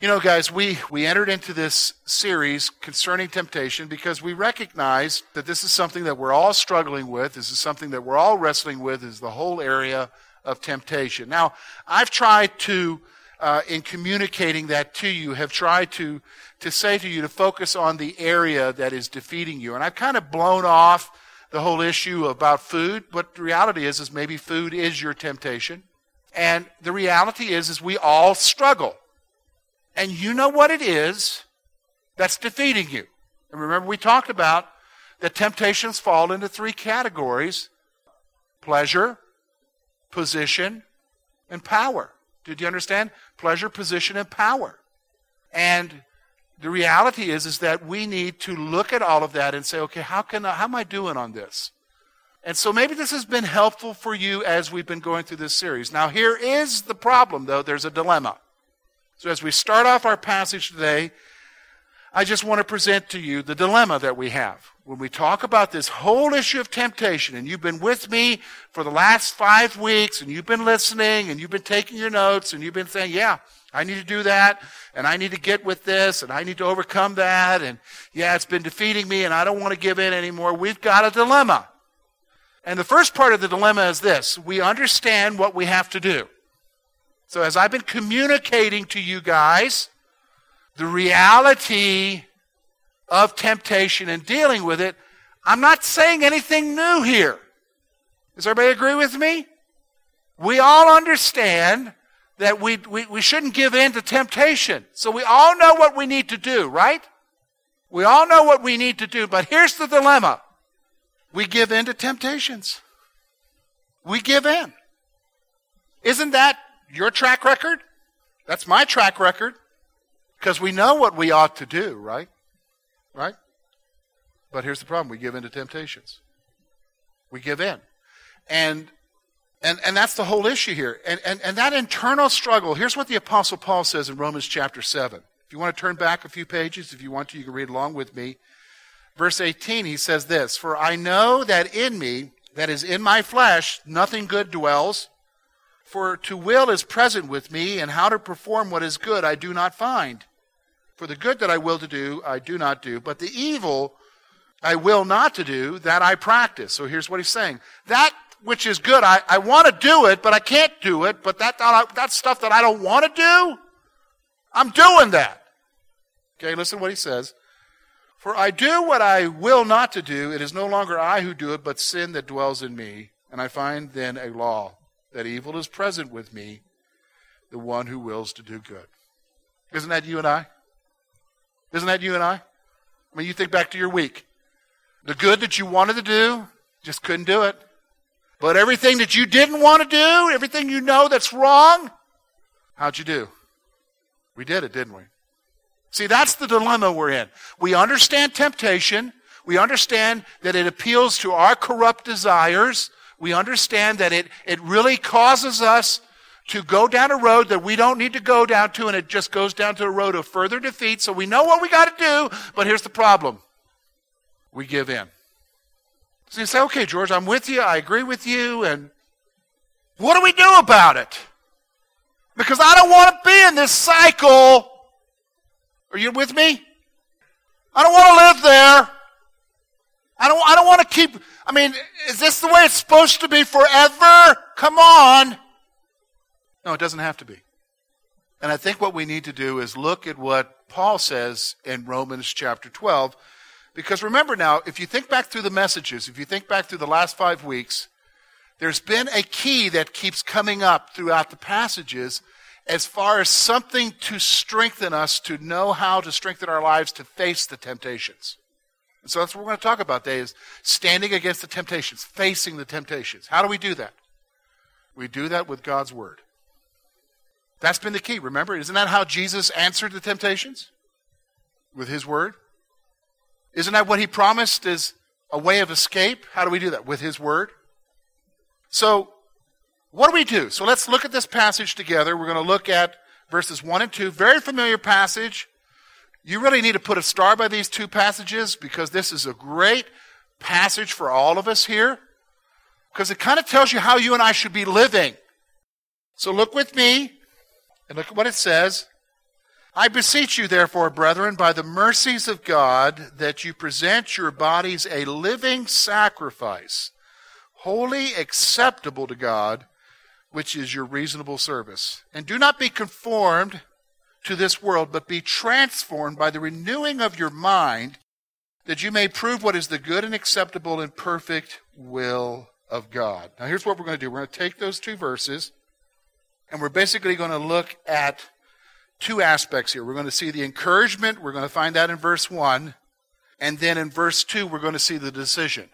You know, guys, we, we entered into this series concerning temptation because we recognize that this is something that we're all struggling with. This is something that we're all wrestling with is the whole area of temptation. Now, I've tried to, uh, in communicating that to you, have tried to, to say to you to focus on the area that is defeating you. And I've kind of blown off the whole issue about food, but the reality is, is maybe food is your temptation. And the reality is, is we all struggle. And you know what it is that's defeating you. And remember, we talked about that temptations fall into three categories pleasure, position, and power. Did you understand? Pleasure, position, and power. And the reality is, is that we need to look at all of that and say, okay, how can I, how am I doing on this? And so maybe this has been helpful for you as we've been going through this series. Now, here is the problem, though. There's a dilemma. So, as we start off our passage today, I just want to present to you the dilemma that we have. When we talk about this whole issue of temptation, and you've been with me for the last five weeks, and you've been listening, and you've been taking your notes, and you've been saying, yeah, I need to do that, and I need to get with this, and I need to overcome that, and yeah, it's been defeating me, and I don't want to give in anymore. We've got a dilemma. And the first part of the dilemma is this we understand what we have to do. So, as I've been communicating to you guys, the reality of temptation and dealing with it, I'm not saying anything new here. Does everybody agree with me? We all understand that we, we, we shouldn't give in to temptation. So we all know what we need to do, right? We all know what we need to do, but here's the dilemma. We give in to temptations. We give in. Isn't that your track record? That's my track record. Because we know what we ought to do, right? Right? But here's the problem we give in to temptations. We give in. And and, and that's the whole issue here. And, and, and that internal struggle, here's what the Apostle Paul says in Romans chapter 7. If you want to turn back a few pages, if you want to, you can read along with me. Verse 18, he says this For I know that in me, that is in my flesh, nothing good dwells. For to will is present with me, and how to perform what is good I do not find. For the good that I will to do, I do not do, but the evil I will not to do, that I practice. So here's what he's saying. That which is good, I, I want to do it, but I can't do it, but that, that, that stuff that I don't want to do, I'm doing that. Okay, listen to what he says. For I do what I will not to do. It is no longer I who do it, but sin that dwells in me. And I find then a law that evil is present with me, the one who wills to do good. Isn't that you and I? Isn't that you and I? I mean, you think back to your week. The good that you wanted to do, just couldn't do it. But everything that you didn't want to do, everything you know that's wrong, how'd you do? We did it, didn't we? See, that's the dilemma we're in. We understand temptation. We understand that it appeals to our corrupt desires we understand that it, it really causes us to go down a road that we don't need to go down to, and it just goes down to a road of further defeat. So we know what we got to do, but here's the problem we give in. So you say, okay, George, I'm with you, I agree with you, and what do we do about it? Because I don't want to be in this cycle. Are you with me? I don't want to live there. I don't, I don't want to keep I mean, is this the way it's supposed to be forever? Come on. No, it doesn't have to be. And I think what we need to do is look at what Paul says in Romans chapter 12. Because remember now, if you think back through the messages, if you think back through the last five weeks, there's been a key that keeps coming up throughout the passages as far as something to strengthen us to know how to strengthen our lives to face the temptations. And so that's what we're going to talk about today is standing against the temptations, facing the temptations. How do we do that? We do that with God's word. That's been the key. Remember, isn't that how Jesus answered the temptations? With his word? Isn't that what he promised is a way of escape? How do we do that? With his word. So, what do we do? So let's look at this passage together. We're going to look at verses 1 and 2. Very familiar passage. You really need to put a star by these two passages because this is a great passage for all of us here because it kind of tells you how you and I should be living. So look with me and look at what it says. I beseech you, therefore, brethren, by the mercies of God, that you present your bodies a living sacrifice, holy, acceptable to God, which is your reasonable service. And do not be conformed to this world, but be transformed by the renewing of your mind, that you may prove what is the good and acceptable and perfect will of God. Now, here's what we're going to do we're going to take those two verses, and we're basically going to look at two aspects here. We're going to see the encouragement, we're going to find that in verse 1, and then in verse 2, we're going to see the decision,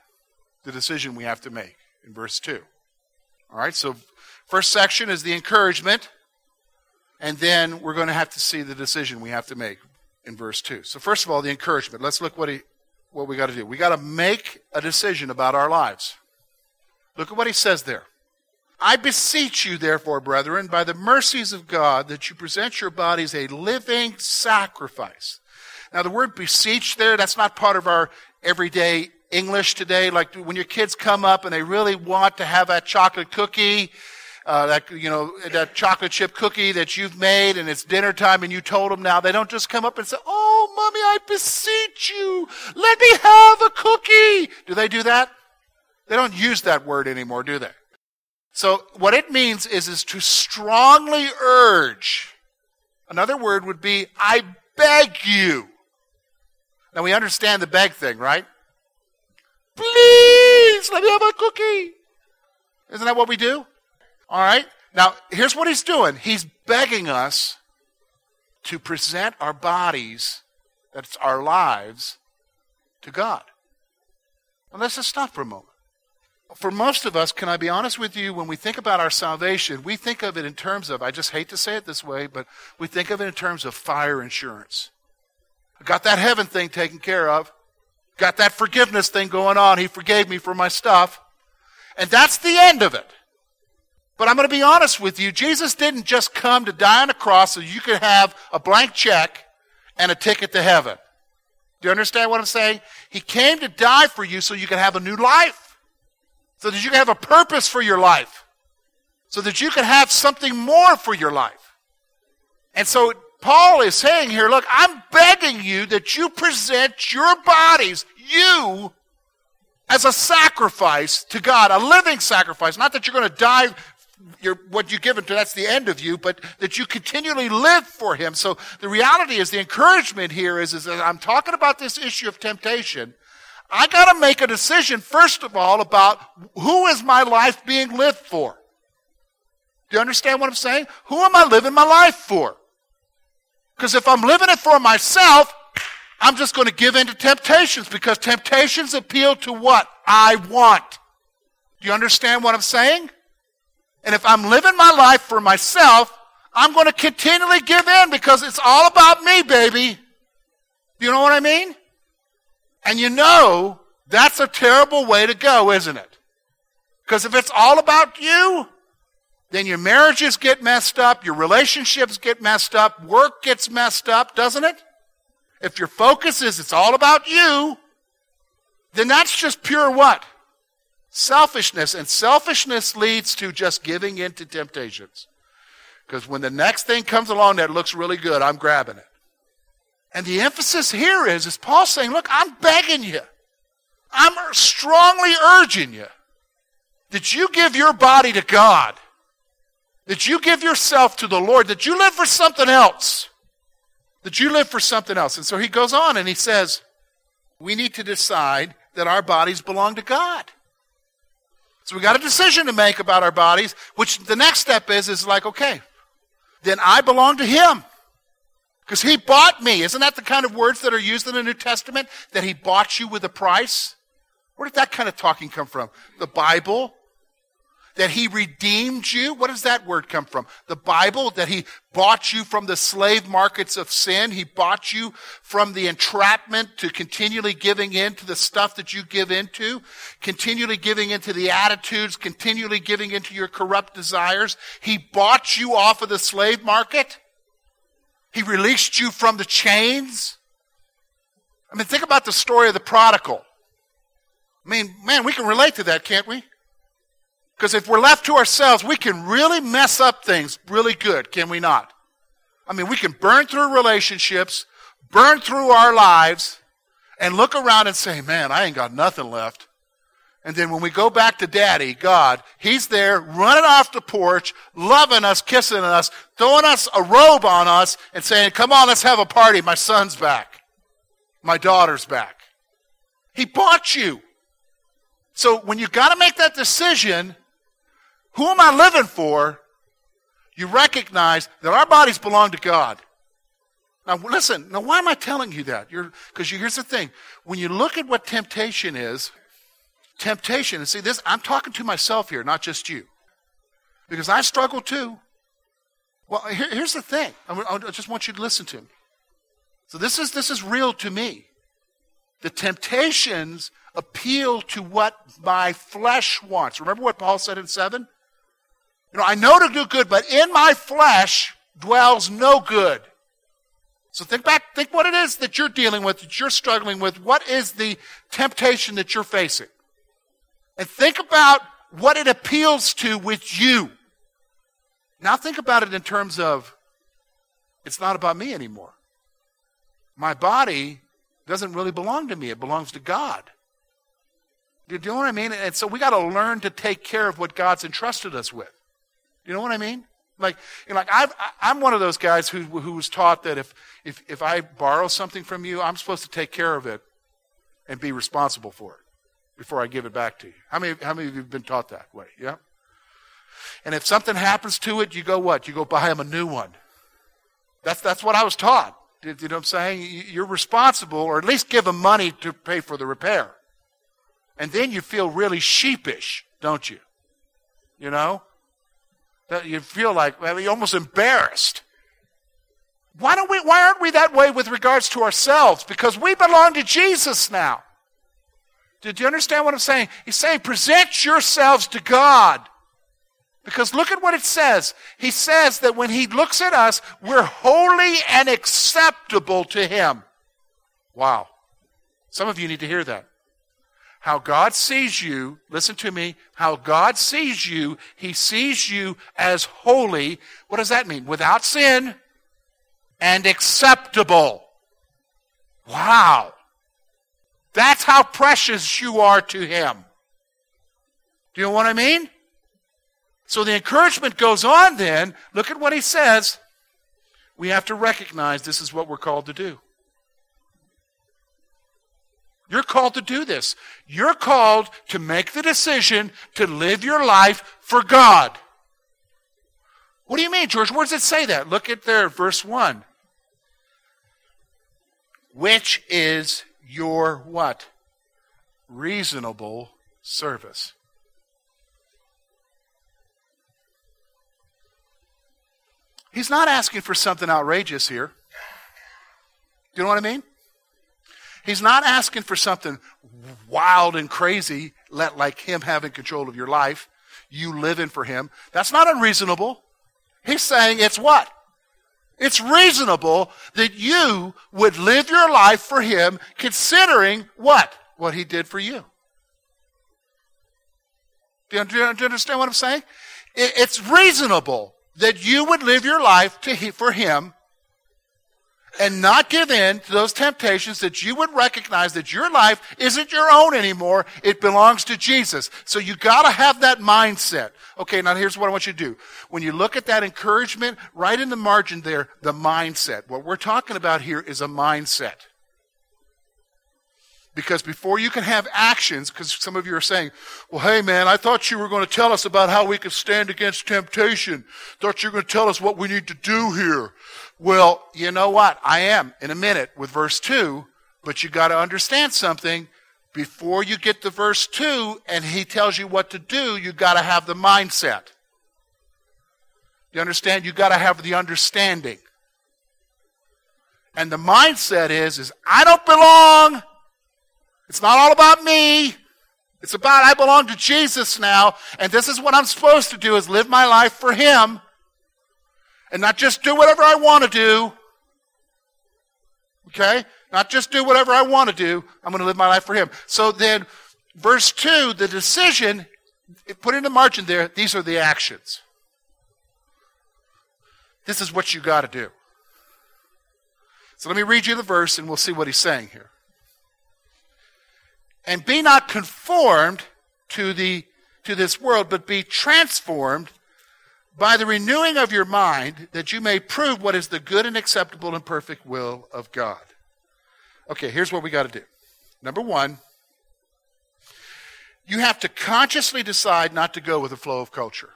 the decision we have to make in verse 2. All right, so first section is the encouragement. And then we're going to have to see the decision we have to make in verse 2. So first of all, the encouragement. Let's look what he what we got to do. We got to make a decision about our lives. Look at what he says there. I beseech you, therefore, brethren, by the mercies of God, that you present your bodies a living sacrifice. Now, the word beseech there, that's not part of our everyday English today. Like when your kids come up and they really want to have that chocolate cookie, uh, that you know that chocolate chip cookie that you've made and it's dinner time and you told them now they don't just come up and say oh mommy i beseech you let me have a cookie. Do they do that? They don't use that word anymore do they? So what it means is is to strongly urge. Another word would be i beg you. Now we understand the beg thing right? Please let me have a cookie. Isn't that what we do all right? Now, here's what he's doing he's begging us to present our bodies, that's our lives, to God. Now, let's just stop for a moment. For most of us, can I be honest with you, when we think about our salvation, we think of it in terms of, I just hate to say it this way, but we think of it in terms of fire insurance. I got that heaven thing taken care of. Got that forgiveness thing going on. He forgave me for my stuff. And that's the end of it. But I'm going to be honest with you. Jesus didn't just come to die on a cross so you could have a blank check and a ticket to heaven. Do you understand what I'm saying? He came to die for you so you could have a new life. So that you can have a purpose for your life. So that you can have something more for your life. And so Paul is saying here, look, I'm begging you that you present your bodies, you, as a sacrifice to God, a living sacrifice. Not that you're going to die your, what you give him to, that's the end of you, but that you continually live for him. So the reality is the encouragement here is, is that I'm talking about this issue of temptation. I gotta make a decision, first of all, about who is my life being lived for? Do you understand what I'm saying? Who am I living my life for? Because if I'm living it for myself, I'm just going to give in to temptations because temptations appeal to what I want. Do you understand what I'm saying? And if I'm living my life for myself, I'm going to continually give in because it's all about me, baby. You know what I mean? And you know, that's a terrible way to go, isn't it? Because if it's all about you, then your marriages get messed up, your relationships get messed up, work gets messed up, doesn't it? If your focus is it's all about you, then that's just pure what? Selfishness. And selfishness leads to just giving in to temptations. Because when the next thing comes along that looks really good, I'm grabbing it. And the emphasis here is, is Paul saying, look, I'm begging you. I'm strongly urging you that you give your body to God. That you give yourself to the Lord. That you live for something else. That you live for something else. And so he goes on and he says, we need to decide that our bodies belong to God. So we got a decision to make about our bodies, which the next step is, is like, okay, then I belong to Him. Because He bought me. Isn't that the kind of words that are used in the New Testament? That He bought you with a price? Where did that kind of talking come from? The Bible? That he redeemed you. What does that word come from? The Bible, that he bought you from the slave markets of sin. He bought you from the entrapment to continually giving in to the stuff that you give into, continually giving into the attitudes, continually giving into your corrupt desires. He bought you off of the slave market. He released you from the chains. I mean, think about the story of the prodigal. I mean, man, we can relate to that, can't we? Because if we're left to ourselves, we can really mess up things really good, can we not? I mean, we can burn through relationships, burn through our lives, and look around and say, man, I ain't got nothing left. And then when we go back to daddy, God, he's there running off the porch, loving us, kissing us, throwing us a robe on us, and saying, come on, let's have a party. My son's back. My daughter's back. He bought you. So when you got to make that decision, who am I living for? You recognize that our bodies belong to God. Now, listen, now why am I telling you that? Because here's the thing. When you look at what temptation is, temptation, and see this, I'm talking to myself here, not just you. Because I struggle too. Well, here, here's the thing. I, I just want you to listen to me. So this is, this is real to me. The temptations appeal to what my flesh wants. Remember what Paul said in 7? You know, I know to do good, but in my flesh dwells no good. So think back, think what it is that you're dealing with, that you're struggling with. What is the temptation that you're facing? And think about what it appeals to with you. Now think about it in terms of it's not about me anymore. My body doesn't really belong to me, it belongs to God. Do you know what I mean? And so we got to learn to take care of what God's entrusted us with. You know what I mean? Like, you know, like I've, I'm one of those guys who, who was taught that if, if, if I borrow something from you, I'm supposed to take care of it and be responsible for it before I give it back to you. How many, how many of you have been taught that way? Yeah? And if something happens to it, you go what? You go buy him a new one. That's, that's what I was taught. You know what I'm saying? You're responsible, or at least give them money to pay for the repair. And then you feel really sheepish, don't you? You know? That you feel like well, you're almost embarrassed. Why don't we why aren't we that way with regards to ourselves? Because we belong to Jesus now. Did you understand what I'm saying? He's saying present yourselves to God. Because look at what it says. He says that when he looks at us, we're holy and acceptable to him. Wow. Some of you need to hear that. How God sees you, listen to me, how God sees you, He sees you as holy. What does that mean? Without sin and acceptable. Wow. That's how precious you are to Him. Do you know what I mean? So the encouragement goes on then. Look at what He says. We have to recognize this is what we're called to do. You're called to do this. You're called to make the decision to live your life for God. What do you mean, George? Where does it say that? Look at there, verse 1. Which is your what? Reasonable service. He's not asking for something outrageous here. Do you know what I mean? He's not asking for something wild and crazy, let like him having control of your life, you living for him. That's not unreasonable. He's saying it's what? It's reasonable that you would live your life for him considering what? What he did for you. Do you, understand what I'm saying? It's reasonable that you would live your life to, for him and not give in to those temptations that you would recognize that your life isn't your own anymore. It belongs to Jesus. So you gotta have that mindset. Okay, now here's what I want you to do. When you look at that encouragement, right in the margin there, the mindset. What we're talking about here is a mindset. Because before you can have actions, because some of you are saying, well, hey man, I thought you were going to tell us about how we could stand against temptation. Thought you were going to tell us what we need to do here. Well, you know what? I am in a minute with verse 2, but you got to understand something. before you get to verse 2 and he tells you what to do, you got to have the mindset. You understand? You got to have the understanding. And the mindset is is I don't belong. It's not all about me. It's about I belong to Jesus now, and this is what I'm supposed to do is live my life for him and not just do whatever I want to do. Okay? Not just do whatever I want to do. I'm going to live my life for him. So then verse 2, the decision put in the margin there, these are the actions. This is what you got to do. So let me read you the verse and we'll see what he's saying here. And be not conformed to the to this world, but be transformed by the renewing of your mind, that you may prove what is the good and acceptable and perfect will of God. Okay, here's what we got to do. Number one, you have to consciously decide not to go with the flow of culture.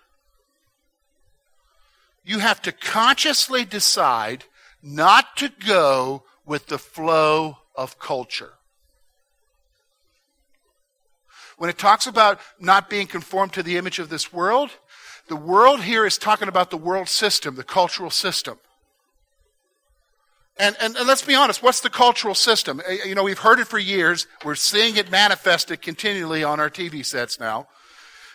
You have to consciously decide not to go with the flow of culture. When it talks about not being conformed to the image of this world, the world here is talking about the world system, the cultural system. And, and, and, let's be honest, what's the cultural system? Eh, you know, we've heard it for years. We're seeing it manifested continually on our TV sets now.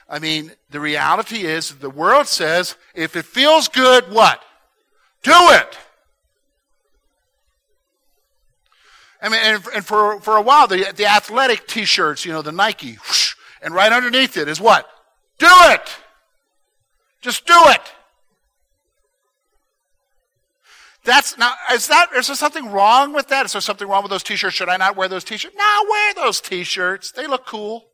I mean, the reality is the world says if it feels good, what? Do it. I mean, and, and for, for a while, the, the athletic t shirts, you know, the Nike, whoosh, and right underneath it is what? Do it! Just do it! That's now, is that, is there something wrong with that? Is there something wrong with those t shirts? Should I not wear those t shirts? No, wear those t shirts. They look cool.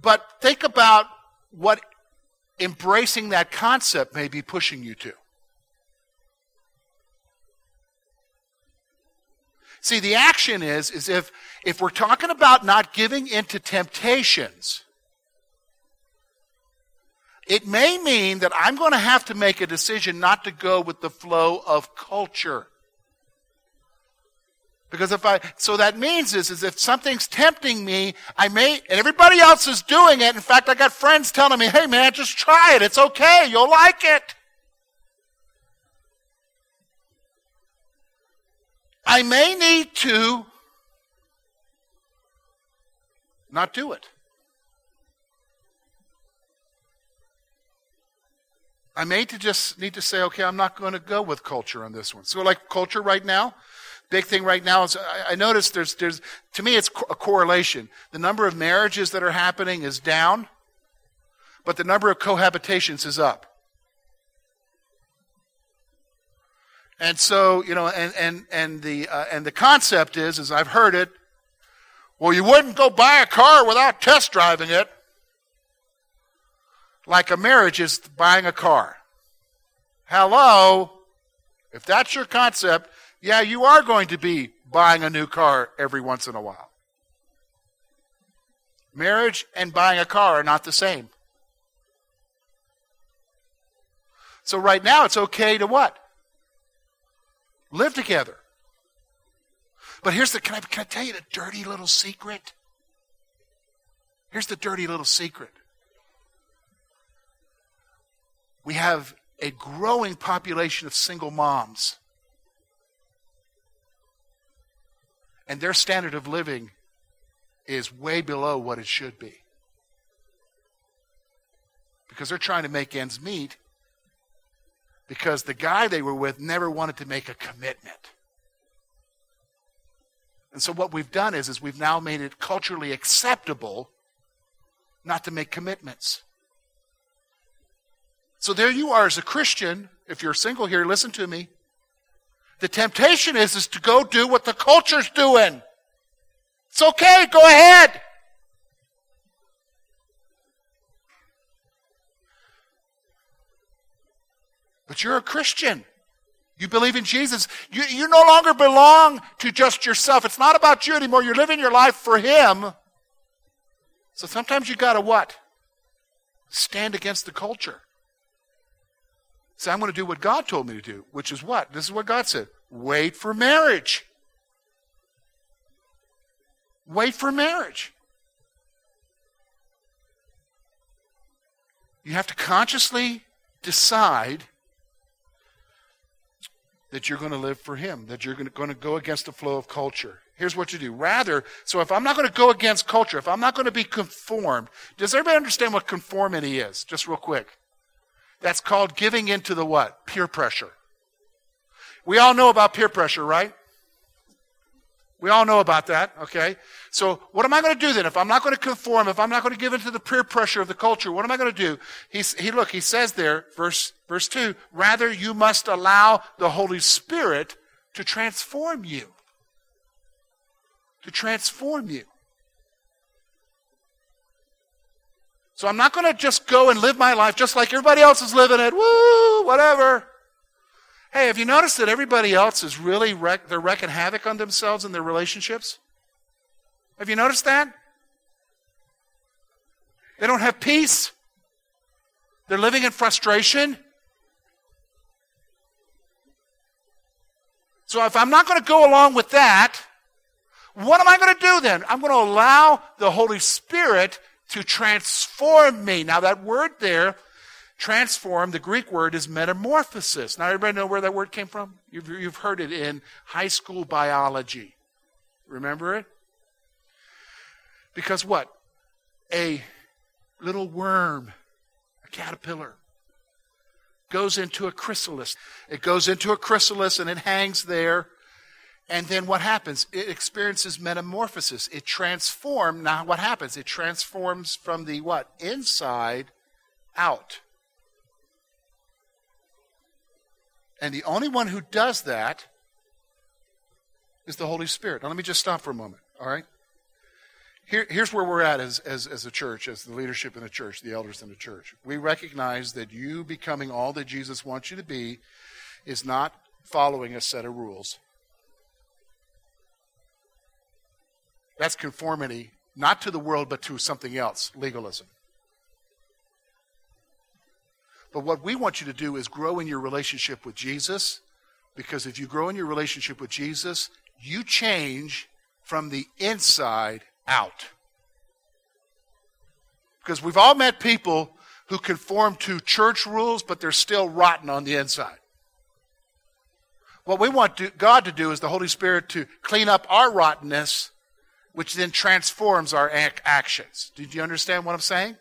But think about what embracing that concept may be pushing you to. See, the action is, is if, if we're talking about not giving into temptations, it may mean that I'm going to have to make a decision not to go with the flow of culture. Because if I, so that means is, is if something's tempting me, I may, and everybody else is doing it. In fact, I got friends telling me, hey man, just try it. It's okay. You'll like it. I may need to not do it. I may to just need to say, okay, I'm not going to go with culture on this one. So, like culture right now, big thing right now is I, I notice there's there's to me it's a correlation. The number of marriages that are happening is down, but the number of cohabitations is up. And so, you know, and and and the uh, and the concept is, as I've heard it, well, you wouldn't go buy a car without test driving it. Like a marriage is buying a car. Hello, if that's your concept, yeah, you are going to be buying a new car every once in a while. Marriage and buying a car are not the same. So right now it's okay to what? Live together. But here's the can I, can I tell you the dirty little secret? Here's the dirty little secret. We have a growing population of single moms. And their standard of living is way below what it should be. Because they're trying to make ends meet because the guy they were with never wanted to make a commitment. And so what we've done is, is we've now made it culturally acceptable not to make commitments. So there you are as a Christian. If you're single here, listen to me. The temptation is, is to go do what the culture's doing. It's okay, go ahead. But you're a Christian. You believe in Jesus. You, you no longer belong to just yourself. It's not about you anymore. You're living your life for Him. So sometimes you got to what? Stand against the culture. Say, I'm going to do what God told me to do, which is what? This is what God said. Wait for marriage. wait for marriage. You have to consciously decide that you're going to live for Him, that you're going to go against the flow of culture. Here's what you do. Rather, so if I'm not going to go against culture, if I'm not going to be conformed, does everybody understand what conformity is? Just real quick. That's called giving into the what? Peer pressure. We all know about peer pressure, right? We all know about that, okay? So, what am I going to do then? If I'm not going to conform, if I'm not going to give into the peer pressure of the culture, what am I going to do? He's, he look, he says there, verse verse two. Rather, you must allow the Holy Spirit to transform you, to transform you. So I'm not going to just go and live my life just like everybody else is living it. Woo, whatever. Hey, have you noticed that everybody else is really wreck, they're wrecking havoc on themselves and their relationships? Have you noticed that? They don't have peace. They're living in frustration. So if I'm not going to go along with that, what am I going to do then? I'm going to allow the Holy Spirit to transform me. Now, that word there Transform, the Greek word is metamorphosis. Now, everybody know where that word came from? You've, you've heard it in high school biology. Remember it? Because what? A little worm, a caterpillar, goes into a chrysalis. It goes into a chrysalis and it hangs there. And then what happens? It experiences metamorphosis. It transforms. Now, what happens? It transforms from the what? Inside out. And the only one who does that is the Holy Spirit. Now, let me just stop for a moment, all right? Here, here's where we're at as, as, as a church, as the leadership in the church, the elders in the church. We recognize that you becoming all that Jesus wants you to be is not following a set of rules. That's conformity, not to the world, but to something else legalism. But what we want you to do is grow in your relationship with Jesus, because if you grow in your relationship with Jesus, you change from the inside out. Because we've all met people who conform to church rules, but they're still rotten on the inside. What we want to, God to do is the Holy Spirit to clean up our rottenness, which then transforms our ac- actions. Did you understand what I'm saying?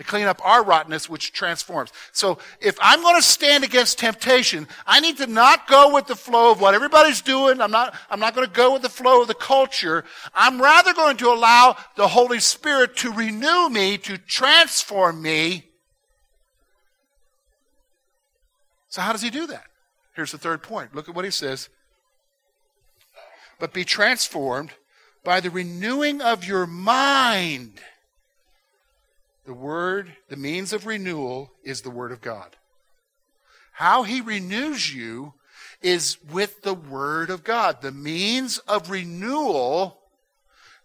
To clean up our rottenness, which transforms. So if I'm going to stand against temptation, I need to not go with the flow of what everybody's doing. I'm not, I'm not going to go with the flow of the culture. I'm rather going to allow the Holy Spirit to renew me, to transform me. So how does he do that? Here's the third point. Look at what he says. But be transformed by the renewing of your mind the word, the means of renewal is the word of God. How he renews you is with the word of God. The means of renewal,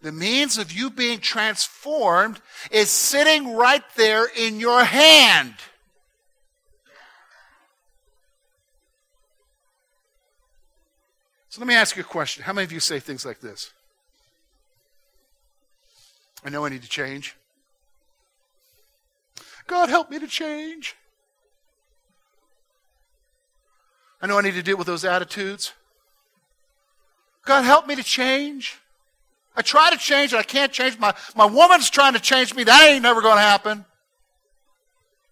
the means of you being transformed is sitting right there in your hand. So let me ask you a question. How many of you say things like this? I know I need to change. God, help me to change. I know I need to deal with those attitudes. God, help me to change. I try to change and I can't change. My, my woman's trying to change me. That ain't never going to happen.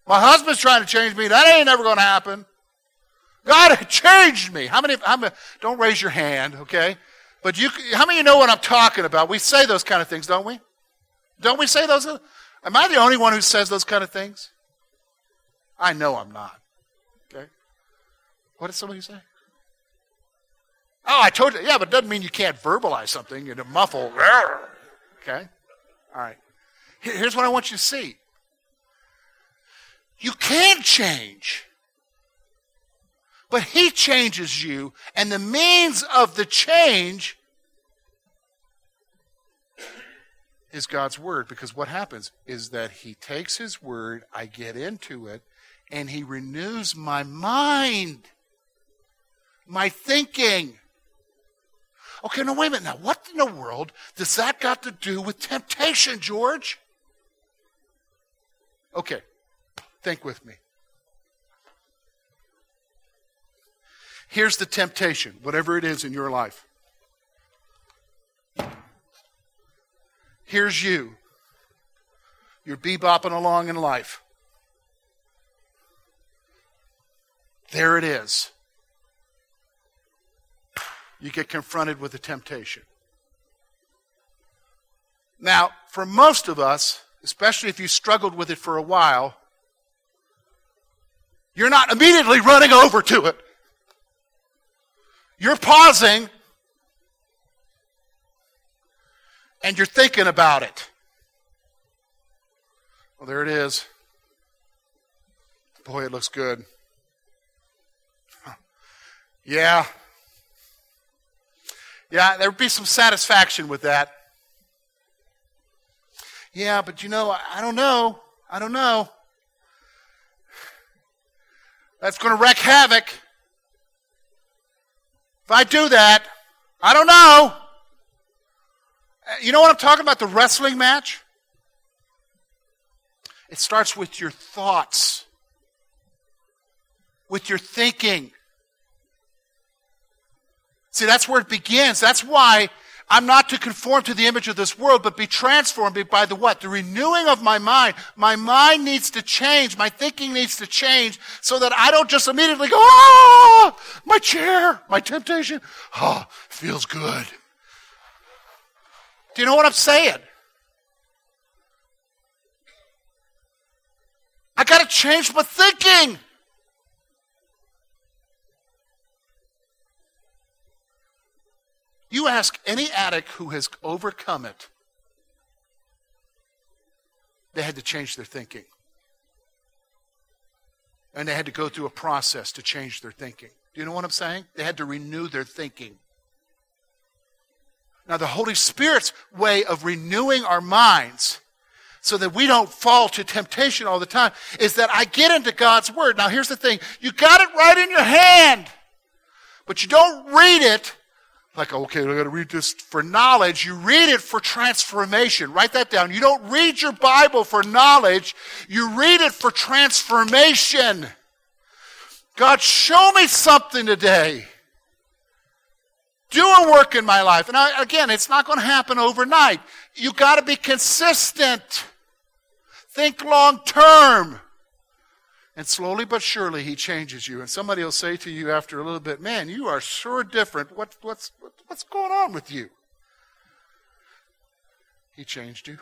My husband's trying to change me. That ain't never going to happen. God changed me. How many, how many, don't raise your hand, okay? But you, how many of you know what I'm talking about? We say those kind of things, don't we? Don't we say those? Am I the only one who says those kind of things? I know I'm not. Okay? What did somebody say? Oh, I told you. Yeah, but it doesn't mean you can't verbalize something in a muffle. Okay? All right. Here's what I want you to see. You can change. But he changes you, and the means of the change is God's word because what happens is that he takes his word, I get into it, and he renews my mind, my thinking. Okay, now wait a minute. Now, what in the world does that got to do with temptation, George? Okay, think with me. Here's the temptation, whatever it is in your life. Here's you. You're bebopping along in life. There it is. You get confronted with the temptation. Now, for most of us, especially if you struggled with it for a while, you're not immediately running over to it. You're pausing and you're thinking about it. Well, there it is. Boy, it looks good. Yeah. Yeah, there would be some satisfaction with that. Yeah, but you know, I don't know. I don't know. That's going to wreak havoc. If I do that, I don't know. You know what I'm talking about? The wrestling match? It starts with your thoughts, with your thinking. See, that's where it begins. That's why I'm not to conform to the image of this world, but be transformed by the what? The renewing of my mind. My mind needs to change. My thinking needs to change so that I don't just immediately go, ah, my chair, my temptation. Ah, feels good. Do you know what I'm saying? I got to change my thinking. You ask any addict who has overcome it, they had to change their thinking. And they had to go through a process to change their thinking. Do you know what I'm saying? They had to renew their thinking. Now, the Holy Spirit's way of renewing our minds so that we don't fall to temptation all the time is that I get into God's Word. Now, here's the thing you got it right in your hand, but you don't read it like, okay, I got to read this for knowledge. You read it for transformation. Write that down. You don't read your Bible for knowledge. You read it for transformation. God, show me something today. Do a work in my life. And I, again, it's not going to happen overnight. You got to be consistent. Think long term. And slowly but surely, he changes you. And somebody will say to you after a little bit, Man, you are sure different. What, what's, what, what's going on with you? He changed you.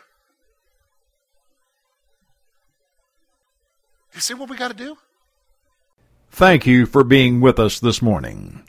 You see what we got to do? Thank you for being with us this morning.